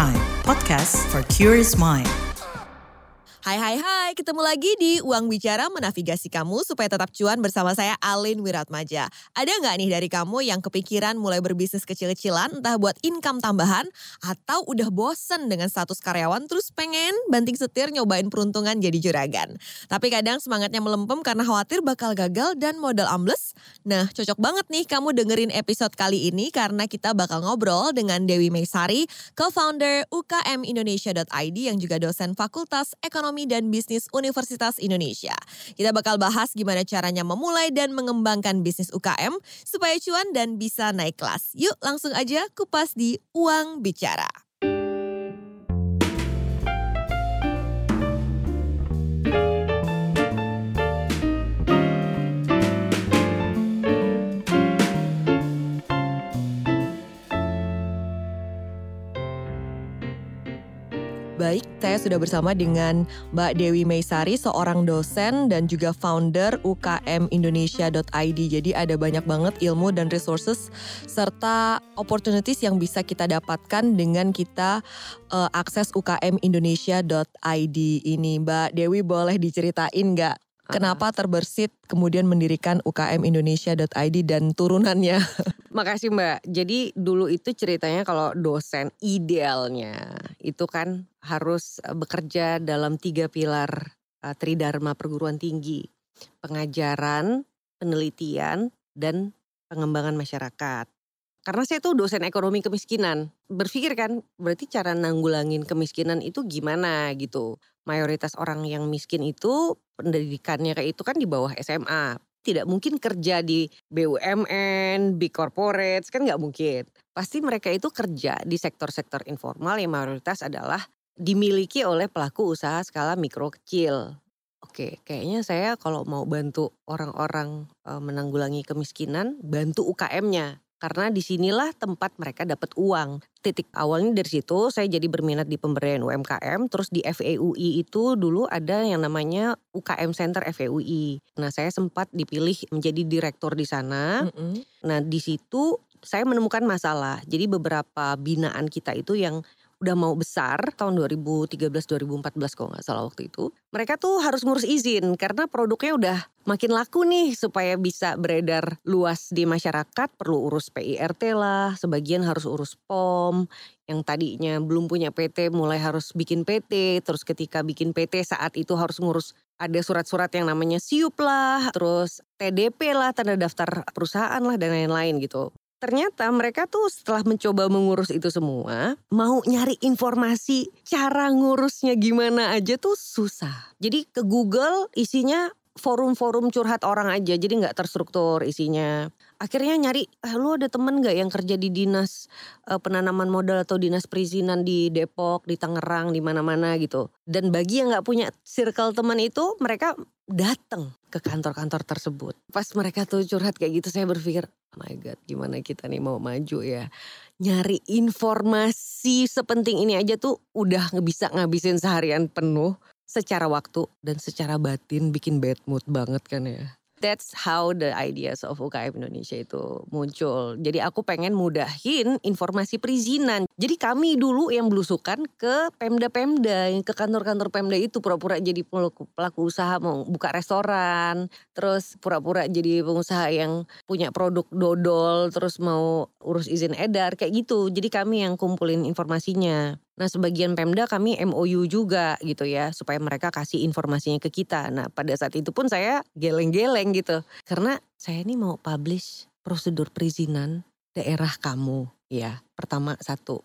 Prime, podcast for curious mind. Hai hai hai, ketemu lagi di Uang Bicara menavigasi kamu supaya tetap cuan bersama saya Alin Wiratmaja. Ada nggak nih dari kamu yang kepikiran mulai berbisnis kecil-kecilan entah buat income tambahan atau udah bosen dengan status karyawan terus pengen banting setir nyobain peruntungan jadi juragan. Tapi kadang semangatnya melempem karena khawatir bakal gagal dan modal ambles. Nah cocok banget nih kamu dengerin episode kali ini karena kita bakal ngobrol dengan Dewi Meisari, co-founder UKM Indonesia.id yang juga dosen Fakultas Ekonomi Ekonomi dan Bisnis Universitas Indonesia. Kita bakal bahas gimana caranya memulai dan mengembangkan bisnis UKM supaya cuan dan bisa naik kelas. Yuk langsung aja kupas di Uang Bicara. Baik, saya sudah bersama dengan Mbak Dewi Meisari, seorang dosen dan juga founder UKM Indonesia.id. Jadi ada banyak banget ilmu dan resources serta opportunities yang bisa kita dapatkan dengan kita uh, akses UKM Indonesia.id ini. Mbak Dewi boleh diceritain nggak Kenapa terbersit kemudian mendirikan UKM Indonesia.id dan turunannya? Makasih Mbak. Jadi dulu itu ceritanya kalau dosen idealnya itu kan harus eh, bekerja dalam tiga pilar uh, tridharma perguruan tinggi. Pengajaran, penelitian, dan pengembangan masyarakat. Karena saya tuh dosen ekonomi kemiskinan. Berpikir kan berarti cara nanggulangin kemiskinan itu gimana gitu. Mayoritas orang yang miskin itu pendidikannya kayak itu kan di bawah SMA. Tidak mungkin kerja di BUMN, big corporate, kan nggak mungkin. Pasti mereka itu kerja di sektor-sektor informal yang mayoritas adalah dimiliki oleh pelaku usaha skala mikro kecil. Oke, kayaknya saya kalau mau bantu orang-orang menanggulangi kemiskinan, bantu UKM-nya karena di sinilah tempat mereka dapat uang. Titik awalnya dari situ saya jadi berminat di pemberdayaan UMKM. Terus di FEUI itu dulu ada yang namanya UKM Center FEUI. Nah saya sempat dipilih menjadi direktur di sana. Mm -hmm. Nah di situ saya menemukan masalah. Jadi beberapa binaan kita itu yang udah mau besar tahun 2013-2014 kalau nggak salah waktu itu. Mereka tuh harus ngurus izin karena produknya udah makin laku nih supaya bisa beredar luas di masyarakat perlu urus PIRT lah, sebagian harus urus POM, yang tadinya belum punya PT mulai harus bikin PT, terus ketika bikin PT saat itu harus ngurus ada surat-surat yang namanya SIUP lah, terus TDP lah, tanda daftar perusahaan lah dan lain-lain gitu. Ternyata mereka tuh setelah mencoba mengurus itu semua, mau nyari informasi cara ngurusnya gimana aja tuh susah. Jadi ke Google isinya forum-forum curhat orang aja, jadi nggak terstruktur isinya. Akhirnya nyari, eh, lu ada temen nggak yang kerja di dinas uh, penanaman modal atau dinas perizinan di Depok, di Tangerang, di mana-mana gitu. Dan bagi yang nggak punya circle teman itu, mereka datang ke kantor-kantor tersebut. Pas mereka tuh curhat kayak gitu, saya berpikir, oh my god, gimana kita nih mau maju ya? Nyari informasi sepenting ini aja tuh udah bisa ngabisin seharian penuh secara waktu dan secara batin bikin bad mood banget kan ya that's how the ideas of UKM Indonesia itu muncul. Jadi aku pengen mudahin informasi perizinan. Jadi kami dulu yang belusukan ke Pemda-Pemda, ke kantor-kantor Pemda itu pura-pura jadi pelaku, usaha mau buka restoran, terus pura-pura jadi pengusaha yang punya produk dodol, terus mau urus izin edar kayak gitu. Jadi kami yang kumpulin informasinya. Nah sebagian Pemda kami MOU juga gitu ya supaya mereka kasih informasinya ke kita. Nah pada saat itu pun saya geleng-geleng gitu karena saya ini mau publish prosedur perizinan daerah kamu ya pertama satu.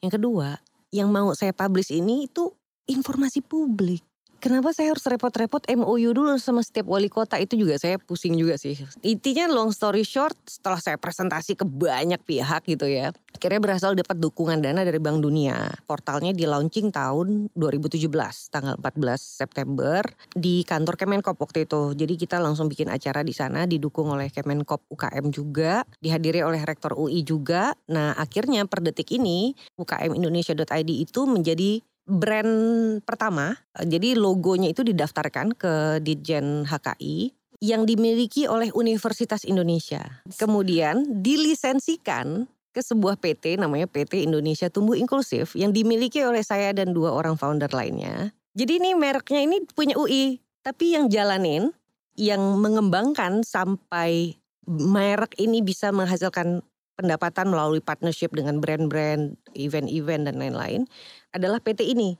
Yang kedua yang mau saya publish ini itu informasi publik kenapa saya harus repot-repot MOU dulu sama setiap wali kota itu juga saya pusing juga sih. Intinya long story short setelah saya presentasi ke banyak pihak gitu ya. Akhirnya berhasil dapat dukungan dana dari Bank Dunia. Portalnya di launching tahun 2017 tanggal 14 September di kantor Kemenkop waktu itu. Jadi kita langsung bikin acara di sana didukung oleh Kemenkop UKM juga, dihadiri oleh Rektor UI juga. Nah akhirnya per detik ini UKM Indonesia.id itu menjadi brand pertama, jadi logonya itu didaftarkan ke Ditjen HKI yang dimiliki oleh Universitas Indonesia. Kemudian dilisensikan ke sebuah PT namanya PT Indonesia Tumbuh Inklusif yang dimiliki oleh saya dan dua orang founder lainnya. Jadi ini mereknya ini punya UI, tapi yang jalanin, yang mengembangkan sampai merek ini bisa menghasilkan pendapatan melalui partnership dengan brand-brand, event-event dan lain-lain adalah PT ini.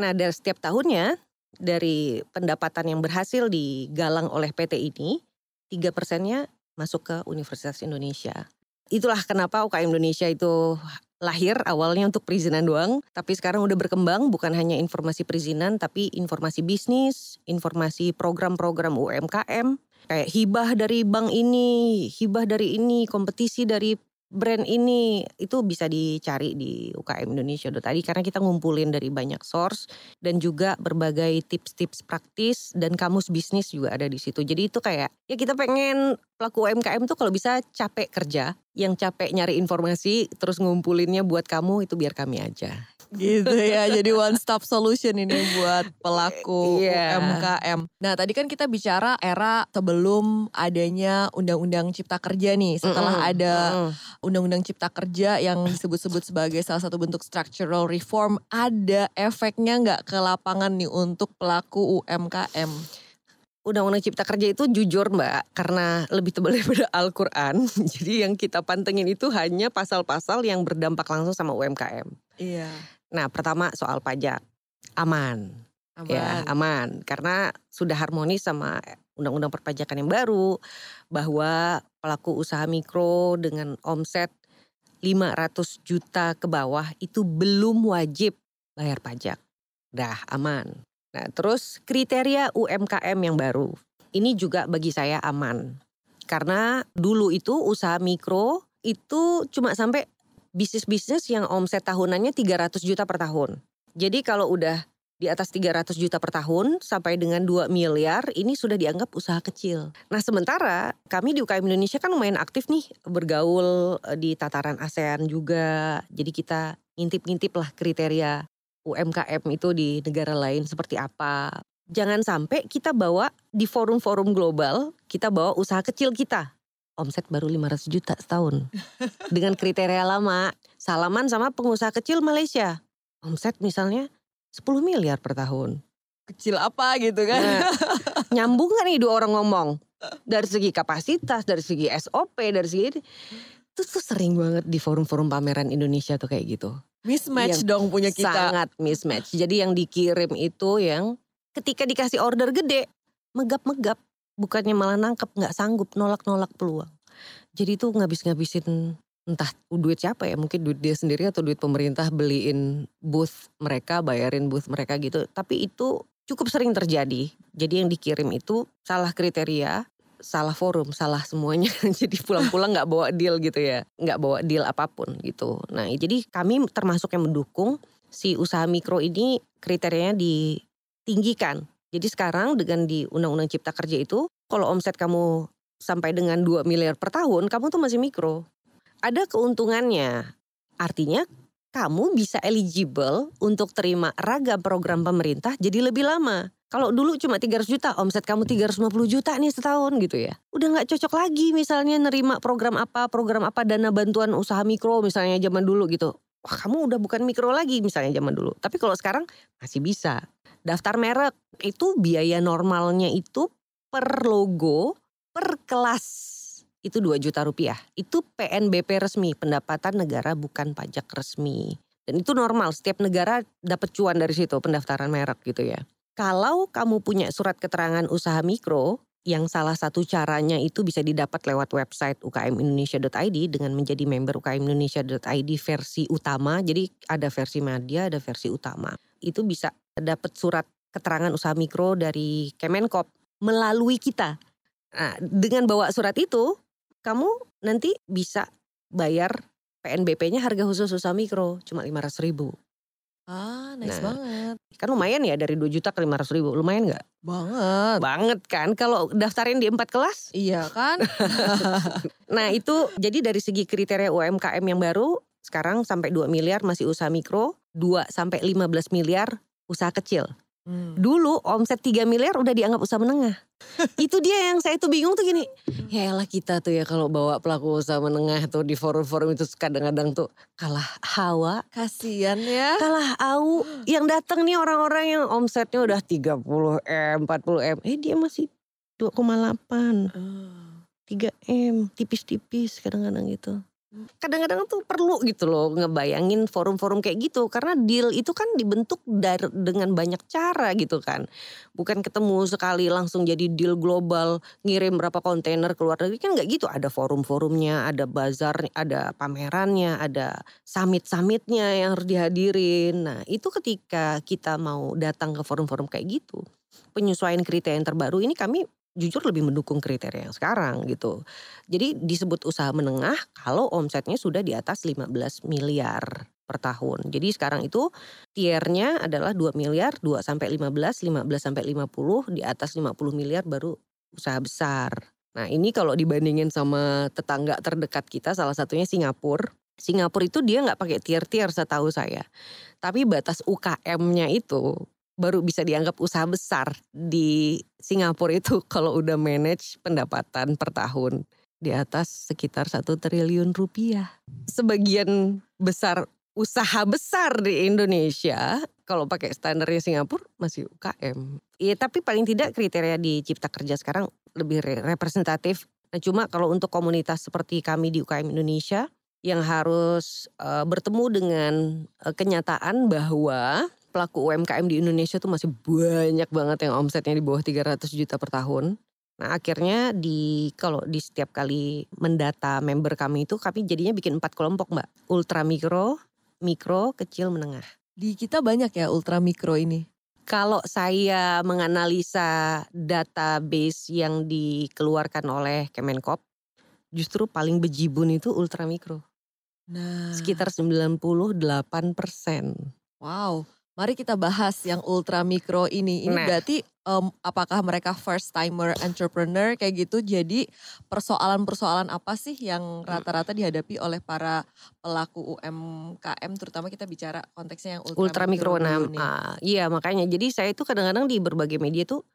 Nah, dari setiap tahunnya dari pendapatan yang berhasil digalang oleh PT ini, tiga persennya masuk ke Universitas Indonesia. Itulah kenapa UKM Indonesia itu lahir awalnya untuk perizinan doang, tapi sekarang udah berkembang bukan hanya informasi perizinan, tapi informasi bisnis, informasi program-program UMKM, kayak hibah dari bank ini, hibah dari ini, kompetisi dari brand ini itu bisa dicari di UKM Indonesia tadi karena kita ngumpulin dari banyak source dan juga berbagai tips-tips praktis dan kamus bisnis juga ada di situ. Jadi itu kayak ya kita pengen pelaku UMKM tuh kalau bisa capek kerja, yang capek nyari informasi terus ngumpulinnya buat kamu itu biar kami aja gitu ya. Jadi one stop solution ini buat pelaku Iya. UMKM. Nah, tadi kan kita bicara era sebelum adanya Undang-Undang Cipta Kerja nih. Setelah Mm-mm, ada mm-mm. Undang-Undang Cipta Kerja yang disebut-sebut sebagai salah satu bentuk structural reform, ada efeknya nggak ke lapangan nih untuk pelaku UMKM? Undang-undang Cipta Kerja itu jujur Mbak, karena lebih tebal daripada Al-Quran. Jadi yang kita pantengin itu hanya pasal-pasal yang berdampak langsung sama UMKM. Iya. Nah pertama soal pajak, aman. Ya aman, karena sudah harmonis sama undang-undang perpajakan yang baru. Bahwa pelaku usaha mikro dengan omset 500 juta ke bawah itu belum wajib bayar pajak. Dah aman. Nah terus kriteria UMKM yang baru. Ini juga bagi saya aman. Karena dulu itu usaha mikro itu cuma sampai bisnis-bisnis yang omset tahunannya 300 juta per tahun. Jadi kalau udah di atas 300 juta per tahun sampai dengan 2 miliar ini sudah dianggap usaha kecil. Nah sementara kami di UKM Indonesia kan lumayan aktif nih bergaul eh, di tataran ASEAN juga. Jadi kita ngintip-ngintip lah kriteria UMKM itu di negara lain seperti apa. Jangan sampai kita bawa di forum-forum global, kita bawa usaha kecil kita. Omset baru 500 juta setahun. Dengan kriteria lama, salaman sama pengusaha kecil Malaysia. Omset misalnya 10 miliar per tahun. Kecil apa gitu kan? Nah, nyambung gak nih dua orang ngomong? Dari segi kapasitas, dari segi SOP, dari segi itu tuh sering banget di forum-forum pameran Indonesia tuh kayak gitu. Mismatch Yang dong punya kita. Sangat mismatch. Jadi yang dikirim itu yang ketika dikasih order gede, megap-megap. Bukannya malah nangkep, nggak sanggup, nolak-nolak peluang. Jadi itu ngabis-ngabisin entah duit siapa ya, mungkin duit dia sendiri atau duit pemerintah beliin booth mereka, bayarin booth mereka gitu. Tapi itu cukup sering terjadi. Jadi yang dikirim itu salah kriteria, salah forum, salah semuanya. jadi pulang-pulang nggak bawa deal gitu ya, nggak bawa deal apa pun gitu. Nah jadi kami termasuk yang mendukung si usaha mikro ini kriterianya ditinggikan. Jadi sekarang dengan di Undang-Undang Cipta Kerja itu, kalau omset kamu sampai dengan 2 miliar per tahun, kamu tuh masih mikro. Ada keuntungannya. Artinya kamu bisa eligible untuk terima ragam program pemerintah jadi lebih lama. Kalau dulu cuma 300 juta, omset kamu 350 juta nih setahun gitu ya. Udah nggak cocok lagi misalnya nerima program apa, program apa dana bantuan usaha mikro misalnya zaman dulu gitu. Wah kamu udah bukan mikro lagi misalnya zaman dulu. Tapi kalau sekarang masih bisa. Daftar merek itu biaya normalnya itu per logo, per kelas itu 2 juta rupiah. Itu PNBP resmi, pendapatan negara bukan pajak resmi. Dan itu normal, setiap negara dapat cuan dari situ pendaftaran merek gitu ya. Kalau kamu punya surat keterangan usaha mikro, yang salah satu caranya itu bisa didapat lewat website ukmindonesia.id dengan menjadi member ukmindonesia.id versi utama. Jadi ada versi media, ada versi utama. Itu bisa dapat surat keterangan usaha mikro dari Kemenkop melalui kita. Nah, dengan bawa surat itu, kamu nanti bisa bayar PNBP-nya harga khusus usaha mikro cuma 500 ribu. Ah, nice Nah. banget. Kan lumayan ya dari 2 juta ke 500 ribu, lumayan nggak? Banget. Banget kan kalau daftarin di empat kelas. Iya kan? Nah itu jadi dari segi kriteria UMKM yang baru sekarang sampai 2 miliar masih usaha mikro, 2 sampai 15 miliar usaha kecil. Hmm. Dulu omset 3 miliar udah dianggap usaha menengah. itu dia yang saya tuh bingung tuh gini. Ya elah kita tuh ya kalau bawa pelaku usaha menengah tuh di forum-forum itu kadang-kadang tuh kalah hawa. Kasian ya. Kalah au. Yang datang nih orang-orang yang omsetnya udah 30 M, 40 M. Eh dia masih 2,8. 3 M. Tipis-tipis kadang-kadang gitu. Kadang-kadang tuh perlu gitu loh ngebayangin forum-forum kayak gitu karena deal itu kan dibentuk dari dengan banyak cara gitu kan. Bukan ketemu sekali langsung jadi deal global ngirim berapa kontainer keluar negeri kan nggak gitu. Ada forum-forumnya, ada bazar, ada pamerannya, ada summit-summitnya yang harus dihadirin. Nah itu ketika kita mau datang ke forum-forum kayak gitu penyesuaian kriteria yang terbaru ini kami jujur lebih mendukung kriteria yang sekarang gitu. Jadi disebut usaha menengah kalau omsetnya sudah di atas 15 miliar per tahun. Jadi sekarang itu tiernya adalah 2 miliar, 2 sampai 15, 15 sampai 50, di atas 50 miliar baru usaha besar. Nah ini kalau dibandingin sama tetangga terdekat kita salah satunya Singapura. Singapura itu dia nggak pakai tier-tier setahu saya. Tapi batas UKM-nya itu baru bisa dianggap usaha besar di Singapura itu kalau udah manage pendapatan per tahun di atas sekitar satu triliun rupiah. Sebagian besar usaha besar di Indonesia kalau pakai standarnya Singapura masih UKM. Iya tapi paling tidak kriteria di Cipta Kerja sekarang lebih representatif. Nah cuma kalau untuk komunitas seperti kami di UKM Indonesia yang harus uh, bertemu dengan uh, kenyataan bahwa pelaku UMKM di Indonesia tuh masih banyak banget yang omsetnya di bawah 300 juta per tahun. Nah akhirnya di kalau di setiap kali mendata member kami itu kami jadinya bikin empat kelompok mbak. Ultra mikro, mikro, kecil, menengah. Di kita banyak ya ultra mikro ini. Kalau saya menganalisa database yang dikeluarkan oleh Kemenkop, justru paling bejibun itu ultra mikro. Nah. Sekitar 98 persen. Wow. Mari kita bahas yang ultra mikro ini. Ini Nah. berarti em, apakah mereka first timer entrepreneur kayak gitu? Jadi persoalan-persoalan apa sih yang rata-rata dihadapi oleh para pelaku UMKM terutama kita bicara konteksnya yang ultra, ultra mikro dulu enam nih. ah, iya makanya jadi saya itu kadang-kadang di berbagai media tuh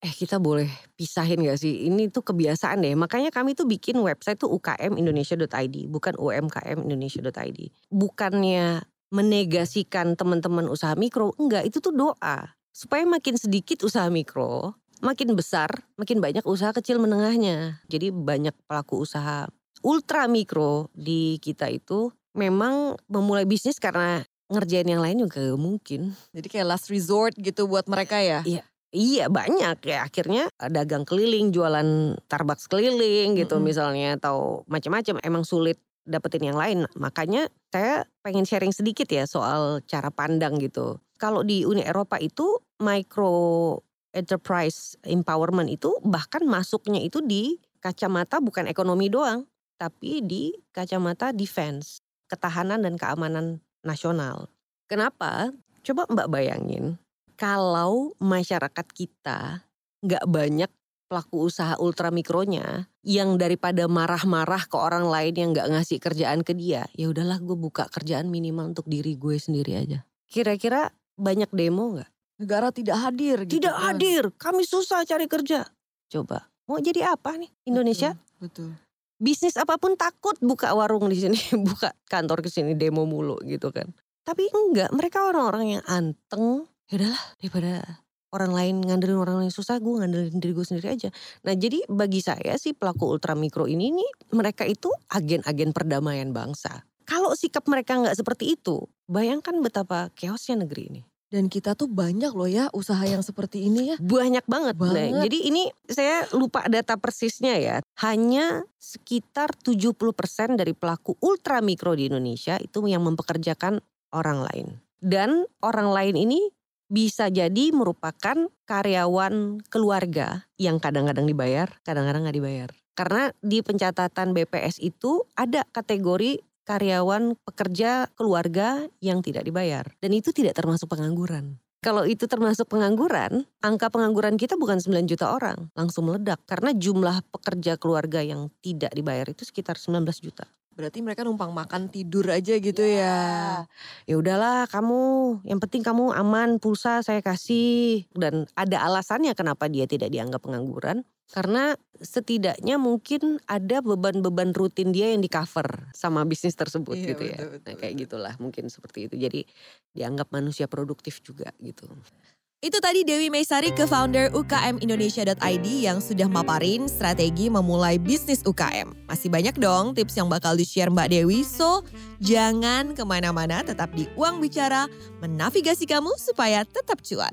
eh kita boleh pisahin gak sih ini tuh kebiasaan deh makanya kami tuh bikin website tuh ukmindonesia.id bukan umkmindonesia.id bukannya menegasikan teman-teman usaha mikro? Enggak itu tuh doa. Supaya makin sedikit usaha mikro makin besar makin banyak usaha kecil menengahnya. Jadi banyak pelaku usaha ultra mikro di kita itu memang memulai bisnis karena ngerjain yang lain juga mungkin. Jadi kayak last resort gitu buat mereka ya. Iya banyak. Ya akhirnya dagang keliling, jualan Starbucks keliling gitu Mm-mm. misalnya atau macam-macam. Emang sulit dapetin yang lain. Makanya saya pengen sharing sedikit ya soal cara pandang gitu. Kalau di Uni Eropa itu micro enterprise empowerment itu bahkan masuknya itu di kacamata bukan ekonomi doang, tapi di kacamata defense, ketahanan dan keamanan nasional. Kenapa? Coba Mbak bayangin kalau masyarakat kita nggak banyak pelaku usaha ultra mikronya yang daripada marah-marah ke orang lain yang nggak ngasih kerjaan ke dia, ya udahlah gue buka kerjaan minimal untuk diri gue sendiri aja. Kira-kira banyak demo nggak? Negara tidak hadir gitu. Tidak kan. hadir, kami susah cari kerja. Coba, mau jadi apa nih Indonesia? Betul. Bisnis apa pun takut buka warung di sini, buka kantor ke sini demo mulu gitu kan. Tapi enggak, mereka orang-orang yang anteng. Ya udahlah, daripada orang lain ngandelin orang lain susah, gue ngandelin diri gue sendiri aja. Nah jadi bagi saya sih pelaku ultra mikro ini nih, mereka itu agen-agen perdamaian bangsa. Kalau sikap mereka nggak seperti itu, bayangkan betapa chaosnya negeri ini. Dan kita tuh banyak loh ya usaha yang seperti ini ya. Banyak banget. Nah, Banget. jadi ini saya lupa data persisnya ya. Hanya sekitar 70% dari pelaku ultra mikro di Indonesia itu yang mempekerjakan orang lain. Dan orang lain ini bisa jadi merupakan karyawan keluarga yang kadang-kadang dibayar, kadang-kadang nggak dibayar. Karena di pencatatan BPS itu ada kategori karyawan pekerja keluarga yang tidak dibayar. Dan itu tidak termasuk pengangguran. Kalau itu termasuk pengangguran, angka pengangguran kita bukan 9 juta orang, langsung meledak. Karena jumlah pekerja keluarga yang tidak dibayar itu sekitar 19 juta. Berarti mereka numpang makan tidur aja gitu ya. Ya udahlah kamu, yang penting kamu aman pulsa saya kasih dan ada alasannya kenapa dia tidak dianggap pengangguran. Karena setidaknya mungkin ada beban-beban rutin dia yang di cover sama bisnis tersebut Iya, gitu ya. betul, betul, Nah, kayak betul. gitulah mungkin seperti itu. Jadi dianggap manusia produktif juga gitu. Itu tadi Dewi Meisari ke founder ukmindonesia.id yang sudah maparin strategi memulai bisnis UKM. Masih banyak dong tips yang bakal di-share Mbak Dewi, so jangan ke mana-mana tetap di Uang Bicara menavigasi kamu supaya tetap cuan.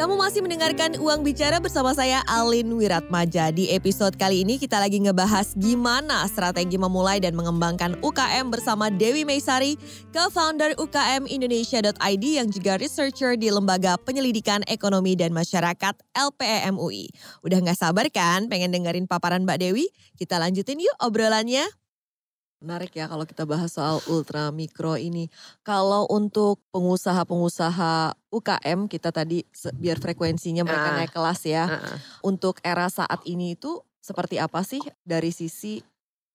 Kamu masih mendengarkan Uang Bicara bersama saya Alin Wiratmaja. Di episode kali ini kita lagi ngebahas gimana strategi memulai dan mengembangkan UKM bersama Dewi Meisari, co-founder ukmindonesia.id yang juga researcher di Lembaga Penyelidikan Ekonomi dan Masyarakat LPEM UI. Udah nggak sabar kan pengen dengerin paparan Mbak Dewi? Kita lanjutin yuk obrolannya. Menarik ya kalau kita bahas soal ultra mikro ini. Kalau untuk pengusaha-pengusaha UKM kita tadi biar frekuensinya mereka Ah. naik kelas ya. Heeh. Untuk era saat ini itu seperti apa sih dari sisi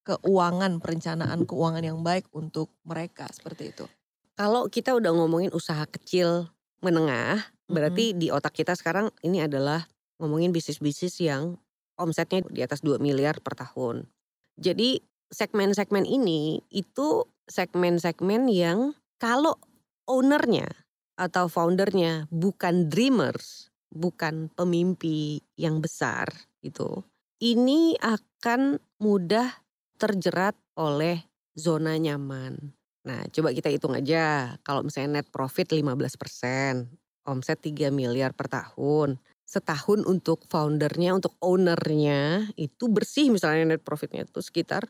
keuangan, perencanaan keuangan yang baik untuk mereka seperti itu? Kalau kita udah ngomongin usaha kecil menengah, berarti di otak kita sekarang ini adalah ngomongin bisnis-bisnis yang omsetnya di atas 2 miliar per tahun. Jadi segmen-segmen ini itu segmen-segmen yang kalau ownernya atau foundernya bukan dreamers, bukan pemimpi yang besar gitu, ini akan mudah terjerat oleh zona nyaman. Nah, coba kita hitung aja. Kalau misalnya net profit 15%, omset 3 miliar per tahun. Setahun untuk foundernya, untuk ownernya itu bersih misalnya net profitnya itu sekitar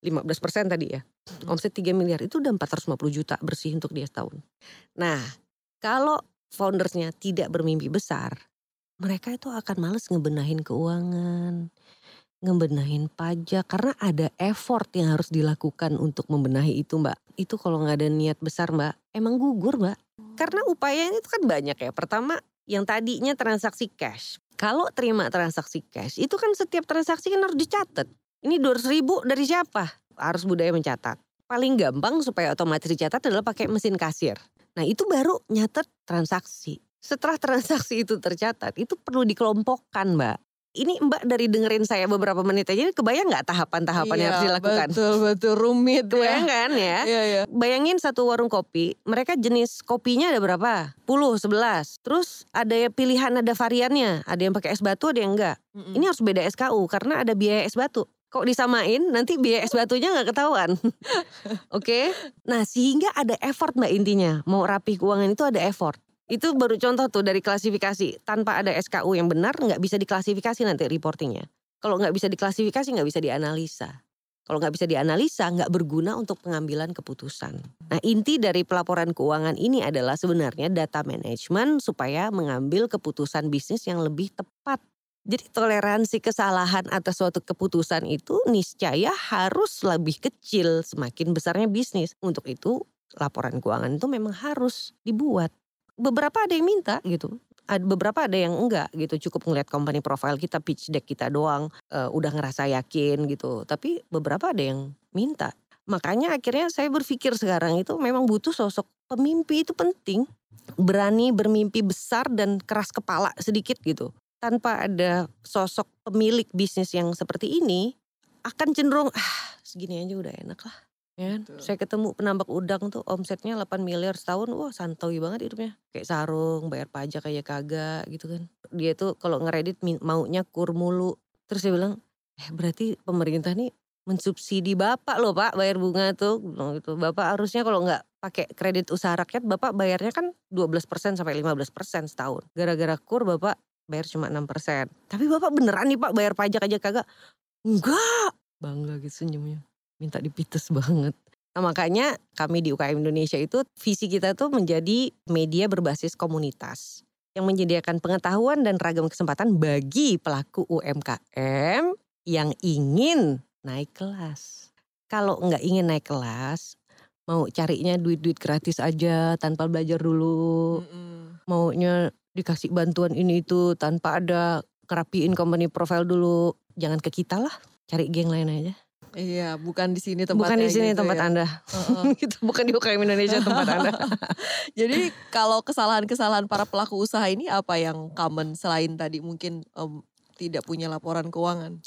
15% tadi ya. Omset 3 miliar itu udah 450 juta bersih untuk dia setahun. Nah, kalau foundersnya tidak bermimpi besar, mereka itu akan males ngebenahin keuangan, ngebenahin pajak karena ada effort yang harus dilakukan untuk membenahi itu mbak. Itu kalau nggak ada niat besar mbak, emang gugur mbak. Karena upayanya itu kan banyak ya. Pertama yang tadinya transaksi cash. Kalau terima transaksi cash itu kan setiap transaksi kan harus dicatat. Ini 200 ribu dari siapa? Harus budaya mencatat. Paling gampang supaya otomatis dicatat adalah pakai mesin kasir. Nah itu baru nyatet transaksi. Setelah transaksi itu tercatat, itu perlu dikelompokkan mbak. Ini mbak dari dengerin saya beberapa menit aja, kebayang nggak tahapan-tahapan yang harus dilakukan? Iya, Betul, betul rumit Kebayang kan ya? Iya, iya. Bayangin satu warung kopi, mereka jenis kopinya ada berapa? 10, 11. Terus ada ya pilihan, ada variannya. Ada yang pakai es batu, ada yang enggak. Mm-mm. Ini harus beda SKU karena ada biaya es batu. Kok disamain nanti biaya es batunya nggak ketahuan. Oke. Nah sehingga ada effort mbak intinya. Mau rapi keuangan itu ada effort. Itu baru contoh tuh dari klasifikasi. Tanpa ada SKU yang benar nggak bisa diklasifikasi nanti reportingnya. Kalau nggak bisa diklasifikasi nggak bisa dianalisa. Kalau nggak bisa dianalisa nggak berguna untuk pengambilan keputusan. Nah inti dari pelaporan keuangan ini adalah sebenarnya data management supaya mengambil keputusan bisnis yang lebih tepat. Jadi toleransi kesalahan atas suatu keputusan itu niscaya harus lebih kecil semakin besarnya bisnis. Untuk itu laporan keuangan itu memang harus dibuat. Beberapa ada yang minta gitu. Ada beberapa ada yang enggak gitu. Cukup ngeliat company profile kita, pitch deck kita doang. eh, udah ngerasa yakin gitu. Tapi beberapa ada yang minta. Makanya akhirnya saya berpikir sekarang itu memang butuh sosok pemimpi itu penting. Berani bermimpi besar dan keras kepala sedikit gitu tanpa ada sosok pemilik bisnis yang seperti ini akan cenderung ah segini aja udah enak lah. Ya kan? Betul. saya ketemu penambak udang tuh omsetnya 8 miliar setahun wah santuy banget hidupnya. Kayak sarung bayar pajak kayak kagak gitu kan. Dia tuh kalau ngeredit maunya kur mulu. Terus dia bilang eh berarti pemerintah nih mensubsidi bapak loh pak bayar bunga tuh. Gitu bapak harusnya kalau nggak pakai kredit usaha rakyat bapak bayarnya kan 12% sampai 15% setahun. Gara-gara kur bapak bayar cuma 6%. Tapi bapak beneran nih pak bayar pajak aja kagak? Enggak. Bangga gitu senyumnya. Minta dipites banget. Nah makanya kami di UKM Indonesia itu visi kita tuh menjadi media berbasis komunitas. Yang menyediakan pengetahuan dan ragam kesempatan bagi pelaku UMKM yang ingin naik kelas. Kalau nggak ingin naik kelas, mau carinya duit-duit gratis aja tanpa belajar dulu. Mm-mm. Maunya dikasih bantuan ini itu tanpa ada kerapiin company profile dulu. Jangan ke kita lah, cari geng lain aja. Iya, bukan di sini tempatnya. Bukan di sini gitu tempat ya. Anda. Itu bukan di UKM Indonesia tempat Anda. Jadi kalau kesalahan-kesalahan para pelaku usaha ini apa yang common selain tadi mungkin em, tidak punya laporan keuangan?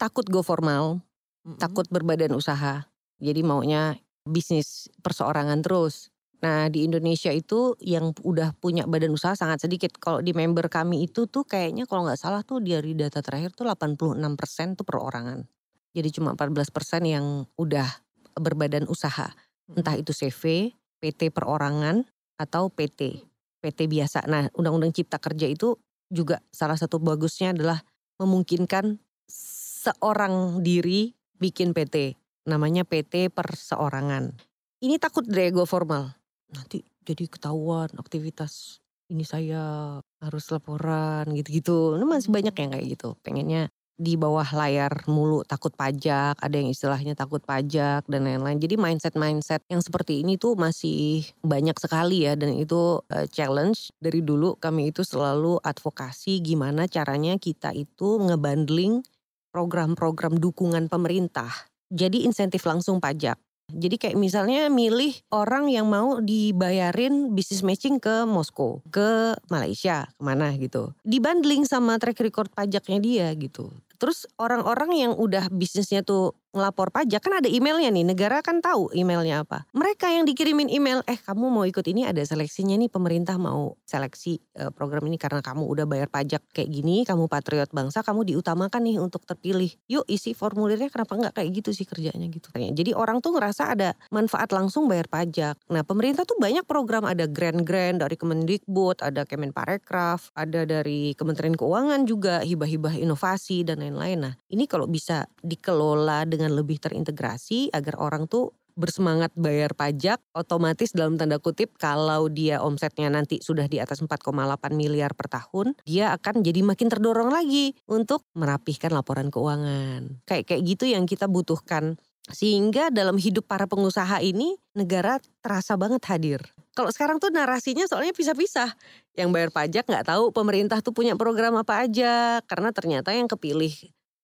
Takut go formal, Mm-mm. takut berbadan usaha. Jadi maunya bisnis perseorangan terus. Nah di Indonesia itu yang udah punya badan usaha sangat sedikit. Kalau di member kami itu tuh kayaknya kalau nggak salah tuh dari data terakhir tuh 86% tuh perorangan. Jadi cuma 14% yang udah berbadan usaha. Entah itu CV, PT perorangan, atau PT. PT biasa. Nah Undang-Undang Cipta Kerja itu juga salah satu bagusnya adalah memungkinkan seorang diri bikin PT. Namanya PT perseorangan. Ini takut deh go formal. Nanti jadi ketahuan aktivitas ini saya harus laporan gitu-gitu. Ini masih banyak yang kayak gitu. Pengennya di bawah layar mulu takut pajak, ada yang istilahnya takut pajak dan lain-lain. Jadi mindset-mindset yang seperti ini tuh masih banyak sekali ya dan itu eh, challenge dari dulu kami itu selalu advokasi gimana caranya kita itu ngebundling program-program dukungan pemerintah. Jadi insentif langsung pajak. Jadi kayak misalnya milih orang yang mau dibayarin bisnis matching ke Moskow, ke Malaysia, ke mana gitu. Dibundling sama track record pajaknya dia gitu. Terus orang-orang yang udah bisnisnya tuh ngelapor pajak kan ada emailnya nih, negara kan tahu emailnya apa. Mereka yang dikirimin email, eh kamu mau ikut ini ada seleksinya nih pemerintah mau seleksi eh, program ini karena kamu udah bayar pajak kayak gini, kamu patriot bangsa, kamu diutamakan nih untuk terpilih. Yuk isi formulirnya kenapa nggak kayak gitu sih kerjanya gitu. Jadi orang tuh ngerasa ada manfaat langsung bayar pajak. Nah pemerintah tuh banyak program ada grant-grant dari Kemendikbud, ada Kemenparekraf, ada dari Kementerian Keuangan juga hibah-hibah inovasi dan lain-lain. Nah ini kalau bisa dikelola dengan lebih terintegrasi agar orang tuh bersemangat bayar pajak otomatis dalam tanda kutip kalau dia omsetnya nanti sudah di atas 4,8 miliar per tahun dia akan jadi makin terdorong lagi untuk merapihkan laporan keuangan. Kayak kayak gitu yang kita butuhkan. Sehingga dalam hidup para pengusaha ini negara terasa banget hadir. Kalau sekarang tuh narasinya soalnya pisah-pisah. Yang bayar pajak nggak tahu pemerintah tuh punya program apa aja karena ternyata yang kepilih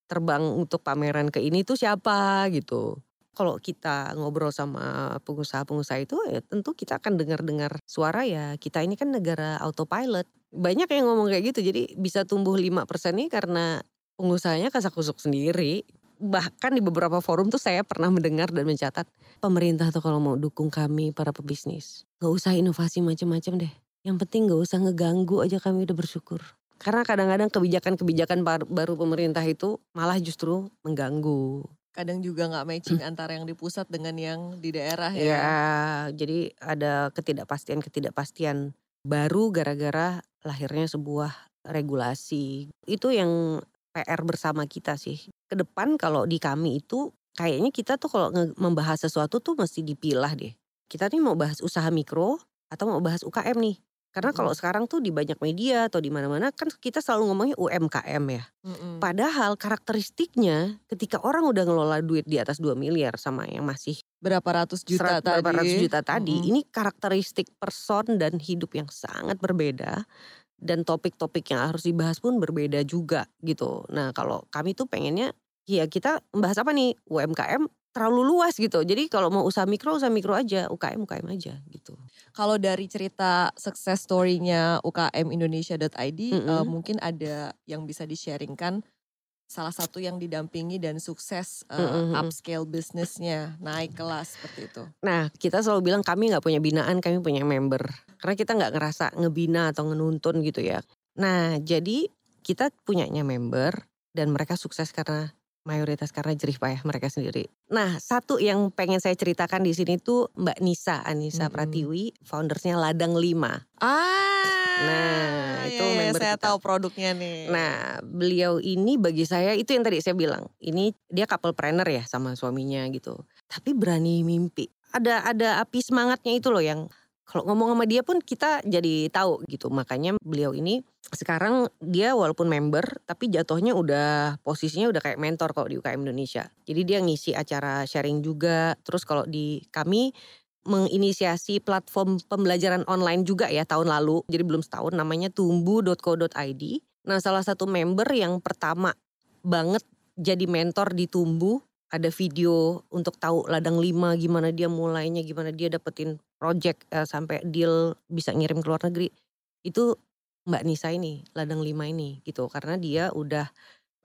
terbang untuk pameran ke ini tuh siapa gitu. Kalau kita ngobrol sama pengusaha-pengusaha itu ya tentu kita akan dengar-dengar suara ya kita ini kan negara autopilot. Banyak yang ngomong kayak gitu jadi bisa tumbuh 5% nih karena pengusahanya kasak kusuk sendiri. Bahkan di beberapa forum tuh saya pernah mendengar dan mencatat pemerintah tuh kalau mau dukung kami para pebisnis gak usah inovasi macam-macam deh. Yang penting gak usah ngeganggu aja kami udah bersyukur. Karena kadang-kadang kebijakan-kebijakan baru pemerintah itu malah justru mengganggu. Kadang juga nggak matching antara yang di pusat dengan yang di daerah ya. Ya, jadi ada ketidakpastian-ketidakpastian baru gara-gara lahirnya sebuah regulasi. Itu yang PR bersama kita sih. Ke depan kalau di kami itu kayaknya kita tuh kalau membahas sesuatu tuh mesti dipilah deh. Kita nih mau bahas usaha mikro atau mau bahas UKM nih. Karena kalau sekarang tuh di banyak media atau di mana-mana kan kita selalu ngomongnya UMKM ya. Mm-mm. Padahal karakteristiknya ketika orang udah ngelola duit di atas 2 miliar sama yang masih Berapa ratus juta serat- berapa tadi. ratus juta tadi, Mm-mm. ini karakteristik person dan hidup yang sangat berbeda dan topik-topik yang harus dibahas pun berbeda juga gitu. Nah kalau kami tuh pengennya ya kita membahas apa nih UMKM terlalu luas gitu. Jadi kalau mau usaha mikro usaha mikro aja, UKM UKM aja gitu. Kalau dari cerita success story-nya UKM Indonesia.id eh, Mm-mm. mungkin ada yang bisa di-sharingkan salah satu yang didampingi dan sukses eh, Mm-mm. upscale bisnisnya naik kelas seperti itu. Nah kita selalu bilang kami nggak punya binaan, kami punya member. Karena kita nggak ngerasa ngebina atau ngenuntun gitu ya. Nah jadi kita punyanya member dan mereka sukses karena mayoritas karena jerih payah mereka sendiri. Nah satu yang pengen saya ceritakan di sini tuh Mbak Nisa Anissa Mm-mm. Pratiwi, foundersnya Ladang 5. Ah, Nah, itu iya, iya, member saya kita. tahu produknya nih. Nah, beliau ini bagi saya itu yang tadi saya bilang. Ini dia couple planner ya sama suaminya gitu. Tapi berani mimpi. Ada ada api semangatnya itu loh yang Kalau ngomong sama dia pun kita jadi tahu gitu. Makanya beliau ini sekarang dia walaupun member tapi jatuhnya udah posisinya udah kayak mentor kok di UKM Indonesia. Jadi dia ngisi acara sharing juga. Terus kalau di kami menginisiasi platform pembelajaran online juga ya tahun lalu. Jadi belum setahun namanya tumbu.co.id. Nah salah satu member yang pertama banget jadi mentor di Tumbu ada video untuk tahu ladang lima gimana dia mulainya gimana dia dapetin project uh, sampai deal bisa ngirim ke luar negeri itu Mbak Nisa ini ladang lima ini gitu karena dia udah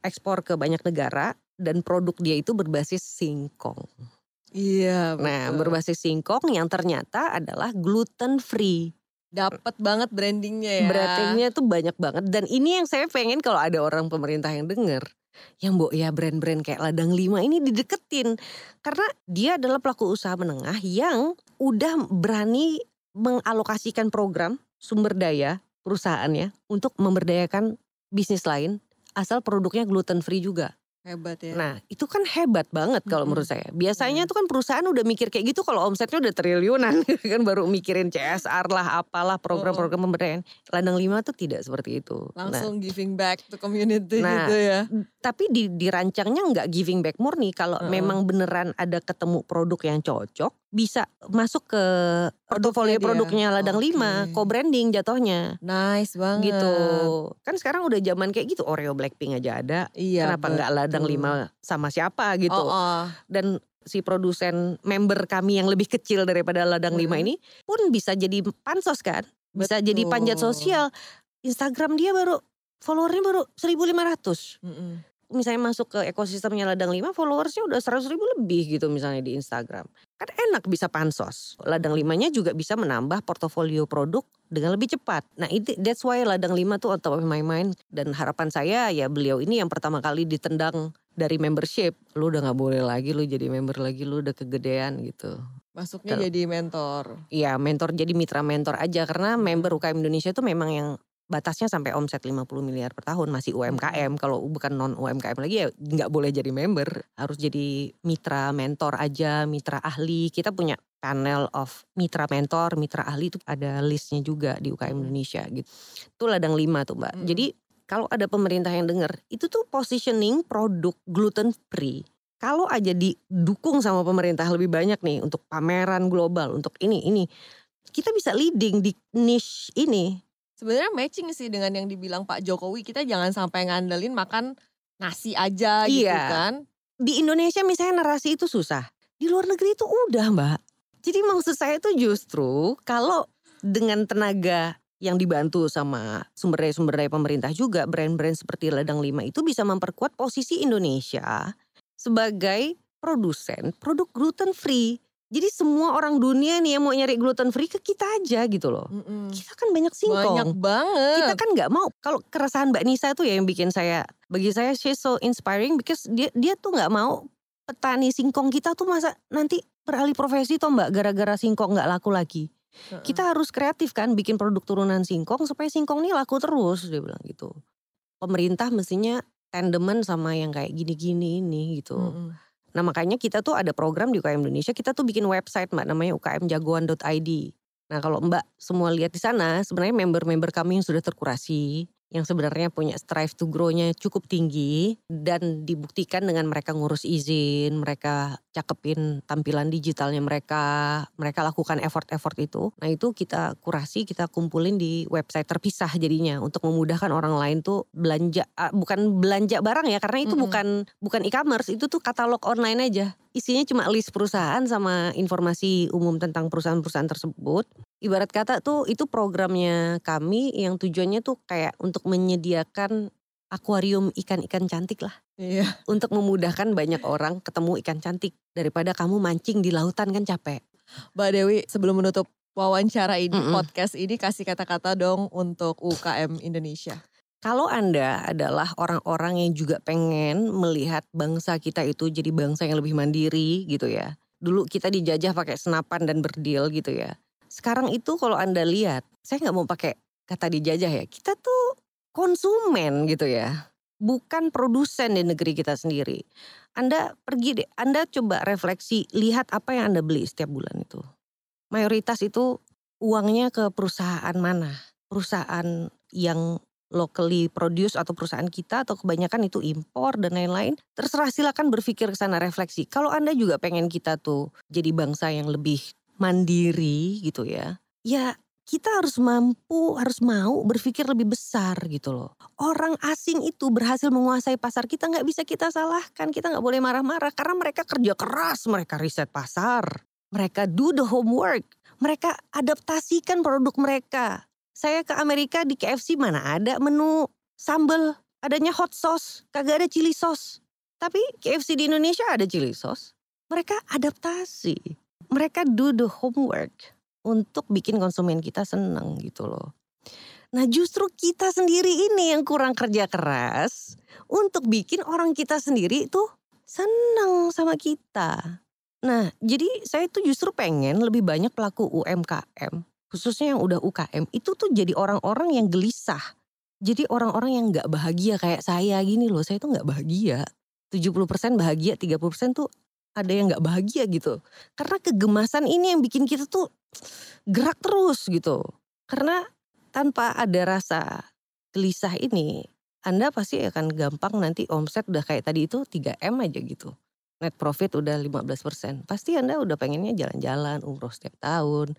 ekspor ke banyak negara dan produk dia itu berbasis singkong. Iya. Nah berbasis singkong yang ternyata adalah gluten free. Dapat banget brandingnya ya. Brandingnya tuh banyak banget dan ini yang saya pengen kalau ada orang pemerintah yang denger yang mbok ya brand-brand kayak Ladang Lima ini dideketin karena dia adalah pelaku usaha menengah yang udah berani mengalokasikan program sumber daya perusahaannya untuk memberdayakan bisnis lain asal produknya gluten free juga. Hebat ya. Nah itu kan hebat banget kalau menurut saya. Biasanya tuh kan perusahaan udah mikir kayak gitu kalau omsetnya udah triliunan kan baru mikirin CSR lah apalah program-program pemberdayaan. Ladang lima tuh tidak seperti itu. Langsung nah, giving back to community nah, gitu ya. Tapi di, dirancangnya nggak giving back murni kalau -uh. memang beneran ada ketemu produk yang cocok bisa masuk ke portofolio produknya Ladang okay. Lima, co-branding jatuhnya. Nice banget. Gitu. Kan sekarang udah zaman kayak gitu, Oreo Blackpink aja ada. Iya, Kenapa nggak Ladang Lima sama siapa gitu. Oh, oh. Dan si produsen member kami yang lebih kecil daripada Ladang Lima ini pun bisa jadi pansos kan. Bisa Betul. jadi panjat sosial. Instagram dia baru followernya baru 1500. Mm -mm misalnya masuk ke ekosistemnya Ladang Lima followersnya udah 100 ribu lebih gitu misalnya di Instagram. Kan enak bisa pansos. Ladang Limanya juga bisa menambah portofolio produk dengan lebih cepat. Nah itu that's why Ladang Lima tuh on top of my mind. Dan harapan saya ya beliau ini yang pertama kali ditendang dari membership. Lu udah gak boleh lagi lu jadi member lagi lu udah kegedean gitu. Masuknya Ter jadi mentor. Iya mentor jadi mitra mentor aja. Karena member UKM Indonesia itu memang yang batasnya sampai omset 50 miliar per tahun masih UMKM. Kalau bukan non UMKM lagi ya nggak boleh jadi member, harus jadi mitra mentor aja, mitra ahli. Kita punya panel of mitra mentor, mitra ahli itu ada listnya juga di UKM Indonesia gitu. Itu ladang lima tuh mbak. Hmm. Jadi kalau ada pemerintah yang dengar, itu tuh positioning produk gluten free. Kalau aja didukung sama pemerintah lebih banyak nih untuk pameran global, untuk ini ini, kita bisa leading di niche ini Sebenarnya matching sih dengan yang dibilang Pak Jokowi, kita jangan sampai ngandelin makan nasi aja gitu iya. kan. Di Indonesia misalnya narasi itu susah. Di luar negeri itu udah mbak. Jadi maksud saya itu justru kalau dengan tenaga yang dibantu sama sumber daya-sumber daya pemerintah juga brand-brand seperti Ladang Lima itu bisa memperkuat posisi Indonesia sebagai produsen produk gluten free. Jadi semua orang dunia nih yang mau nyari gluten free ke kita aja gitu loh. Mm-mm. Kita kan banyak singkong. Banyak banget. Kita kan nggak mau. Kalau keresahan Mbak Nisa itu ya yang bikin saya, bagi saya she's so inspiring because dia dia tuh nggak mau petani singkong kita tuh masa nanti beralih profesi toh Mbak gara-gara singkong nggak laku lagi. uh Kita harus kreatif kan bikin produk turunan singkong supaya singkong ini laku terus dia bilang gitu. Pemerintah mestinya tandeman sama yang kayak gini-gini ini gitu. Mm-mm. Nah makanya kita tuh ada program di UKM Indonesia, kita tuh bikin website mbak namanya ukmjagoan.id. Nah kalau mbak semua lihat di sana sebenarnya member-member kami yang sudah terkurasi, yang sebenarnya punya strive to grow-nya cukup tinggi dan dibuktikan dengan mereka ngurus izin, mereka cakepin tampilan digitalnya mereka, mereka lakukan effort-effort itu. Nah itu kita kurasi, kita kumpulin di website terpisah jadinya untuk memudahkan orang lain tuh belanja, ah, bukan belanja barang ya karena itu mm -hmm. bukan bukan e-commerce, itu tuh katalog online aja. Isinya cuma list perusahaan sama informasi umum tentang perusahaan-perusahaan tersebut. Ibarat kata tuh itu programnya kami yang tujuannya tuh kayak untuk menyediakan akuarium ikan-ikan cantik lah. Iya. Untuk memudahkan banyak orang ketemu ikan cantik daripada kamu mancing di lautan kan capek. Mbak Dewi sebelum menutup wawancara ini mm -mm. podcast ini kasih kata-kata dong untuk UKM Indonesia. Kalau Anda adalah orang-orang yang juga pengen melihat bangsa kita itu jadi bangsa yang lebih mandiri gitu ya. Dulu kita dijajah pakai senapan dan berdil gitu ya. Sekarang itu kalau Anda lihat, saya nggak mau pakai kata dijajah ya. Kita tuh konsumen gitu ya. Bukan produsen di negeri kita sendiri. Anda pergi deh, Anda coba refleksi, lihat apa yang Anda beli setiap bulan itu. Mayoritas itu uangnya ke perusahaan mana? Perusahaan yang locally produce atau perusahaan kita atau kebanyakan itu impor dan lain-lain. Terserah silakan berpikir ke sana refleksi. Kalau Anda juga pengen kita tuh jadi bangsa yang lebih mandiri gitu ya. Ya kita harus mampu, harus mau berpikir lebih besar gitu loh. Orang asing itu berhasil menguasai pasar kita nggak bisa kita salahkan. Kita nggak boleh marah-marah karena mereka kerja keras, mereka riset pasar, mereka do the homework, mereka adaptasikan produk mereka. Saya ke Amerika di KFC mana ada menu sambal, adanya hot sauce, kagak ada chili sauce. Tapi KFC di Indonesia ada chili sauce. Mereka adaptasi, mereka do the homework untuk bikin konsumen kita seneng gitu loh. Nah justru kita sendiri ini yang kurang kerja keras untuk bikin orang kita sendiri itu seneng sama kita. Nah jadi saya tuh justru pengen lebih banyak pelaku UMKM khususnya yang udah UKM itu tuh jadi orang-orang yang gelisah. Jadi orang-orang yang gak bahagia kayak saya gini loh, saya tuh gak bahagia. 70% bahagia, 30% tuh ada yang gak bahagia gitu. Karena kegemasan ini yang bikin kita tuh gerak terus gitu. Karena tanpa ada rasa gelisah ini, Anda pasti akan gampang nanti omset udah kayak tadi itu 3M aja gitu. Net profit udah 15%. Pasti Anda udah pengennya jalan-jalan, umroh setiap tahun,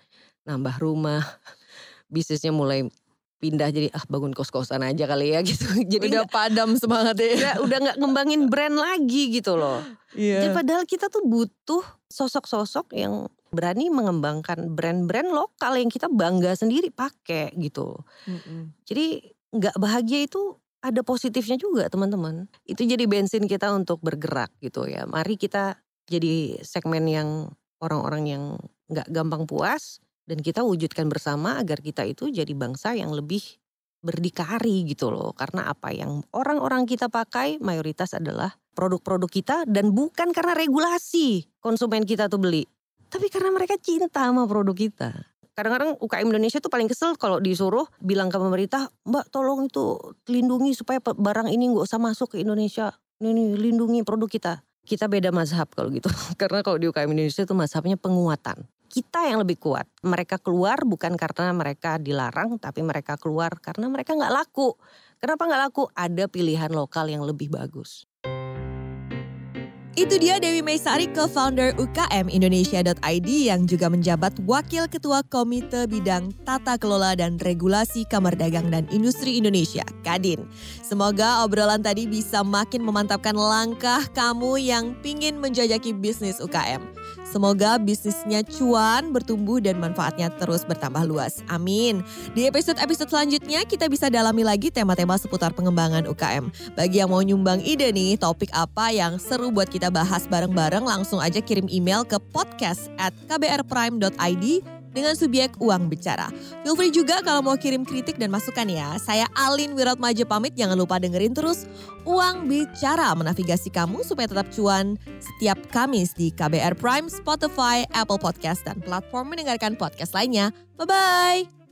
nambah rumah, bisnisnya mulai pindah jadi ah bangun kos-kosan aja kali ya gitu. Jadi udah padam semangat ya. Udah udah nggak ngembangin brand lagi gitu loh. Iya. Jadi padahal kita tuh butuh sosok-sosok yang berani mengembangkan brand-brand lokal yang kita bangga sendiri pakai gitu. Mm-mm. Jadi nggak bahagia itu ada positifnya juga teman-teman. Itu jadi bensin kita untuk bergerak gitu ya. Mari kita jadi segmen yang orang-orang yang nggak gampang puas dan kita wujudkan bersama agar kita itu jadi bangsa yang lebih berdikari gitu loh. Karena apa yang orang-orang kita pakai mayoritas adalah produk-produk kita dan bukan karena regulasi konsumen kita tuh beli. Tapi karena mereka cinta sama produk kita. Kadang-kadang UKM Indonesia tuh paling kesel kalau disuruh bilang ke pemerintah, Mbak tolong itu lindungi supaya barang ini nggak usah masuk ke Indonesia. Ini, nih, lindungi produk kita. Kita beda mazhab kalau gitu. Karena kalau di UKM Indonesia itu mazhabnya penguatan. Kita yang lebih kuat. Mereka keluar bukan karena mereka dilarang, tapi mereka keluar karena mereka nggak laku. Kenapa nggak laku? Ada pilihan lokal yang lebih bagus. Itu dia Dewi Maisari, co-founder UKM Indonesia.id yang juga menjabat Wakil Ketua Komite Bidang Tata Kelola dan Regulasi Kamar Dagang dan Industri Indonesia, Kadin. Semoga obrolan tadi bisa makin memantapkan langkah kamu yang pingin menjajaki bisnis UKM. Semoga bisnisnya cuan, bertumbuh dan manfaatnya terus bertambah luas. Amin. Di episode-episode selanjutnya kita bisa dalami lagi tema-tema seputar pengembangan UKM. Bagi yang mau nyumbang ide nih, topik apa yang seru buat kita bahas bareng-bareng, langsung aja kirim email ke podcast at kbrprime.id dengan subjek uang bicara. Feel free juga kalau mau kirim kritik dan masukan ya. Saya Alin Wiratmaja pamit, jangan lupa dengerin terus Uang Bicara menavigasi kamu supaya tetap cuan setiap Kamis di KBR Prime, Spotify, Apple Podcast, dan platform mendengarkan podcast lainnya. Bye-bye!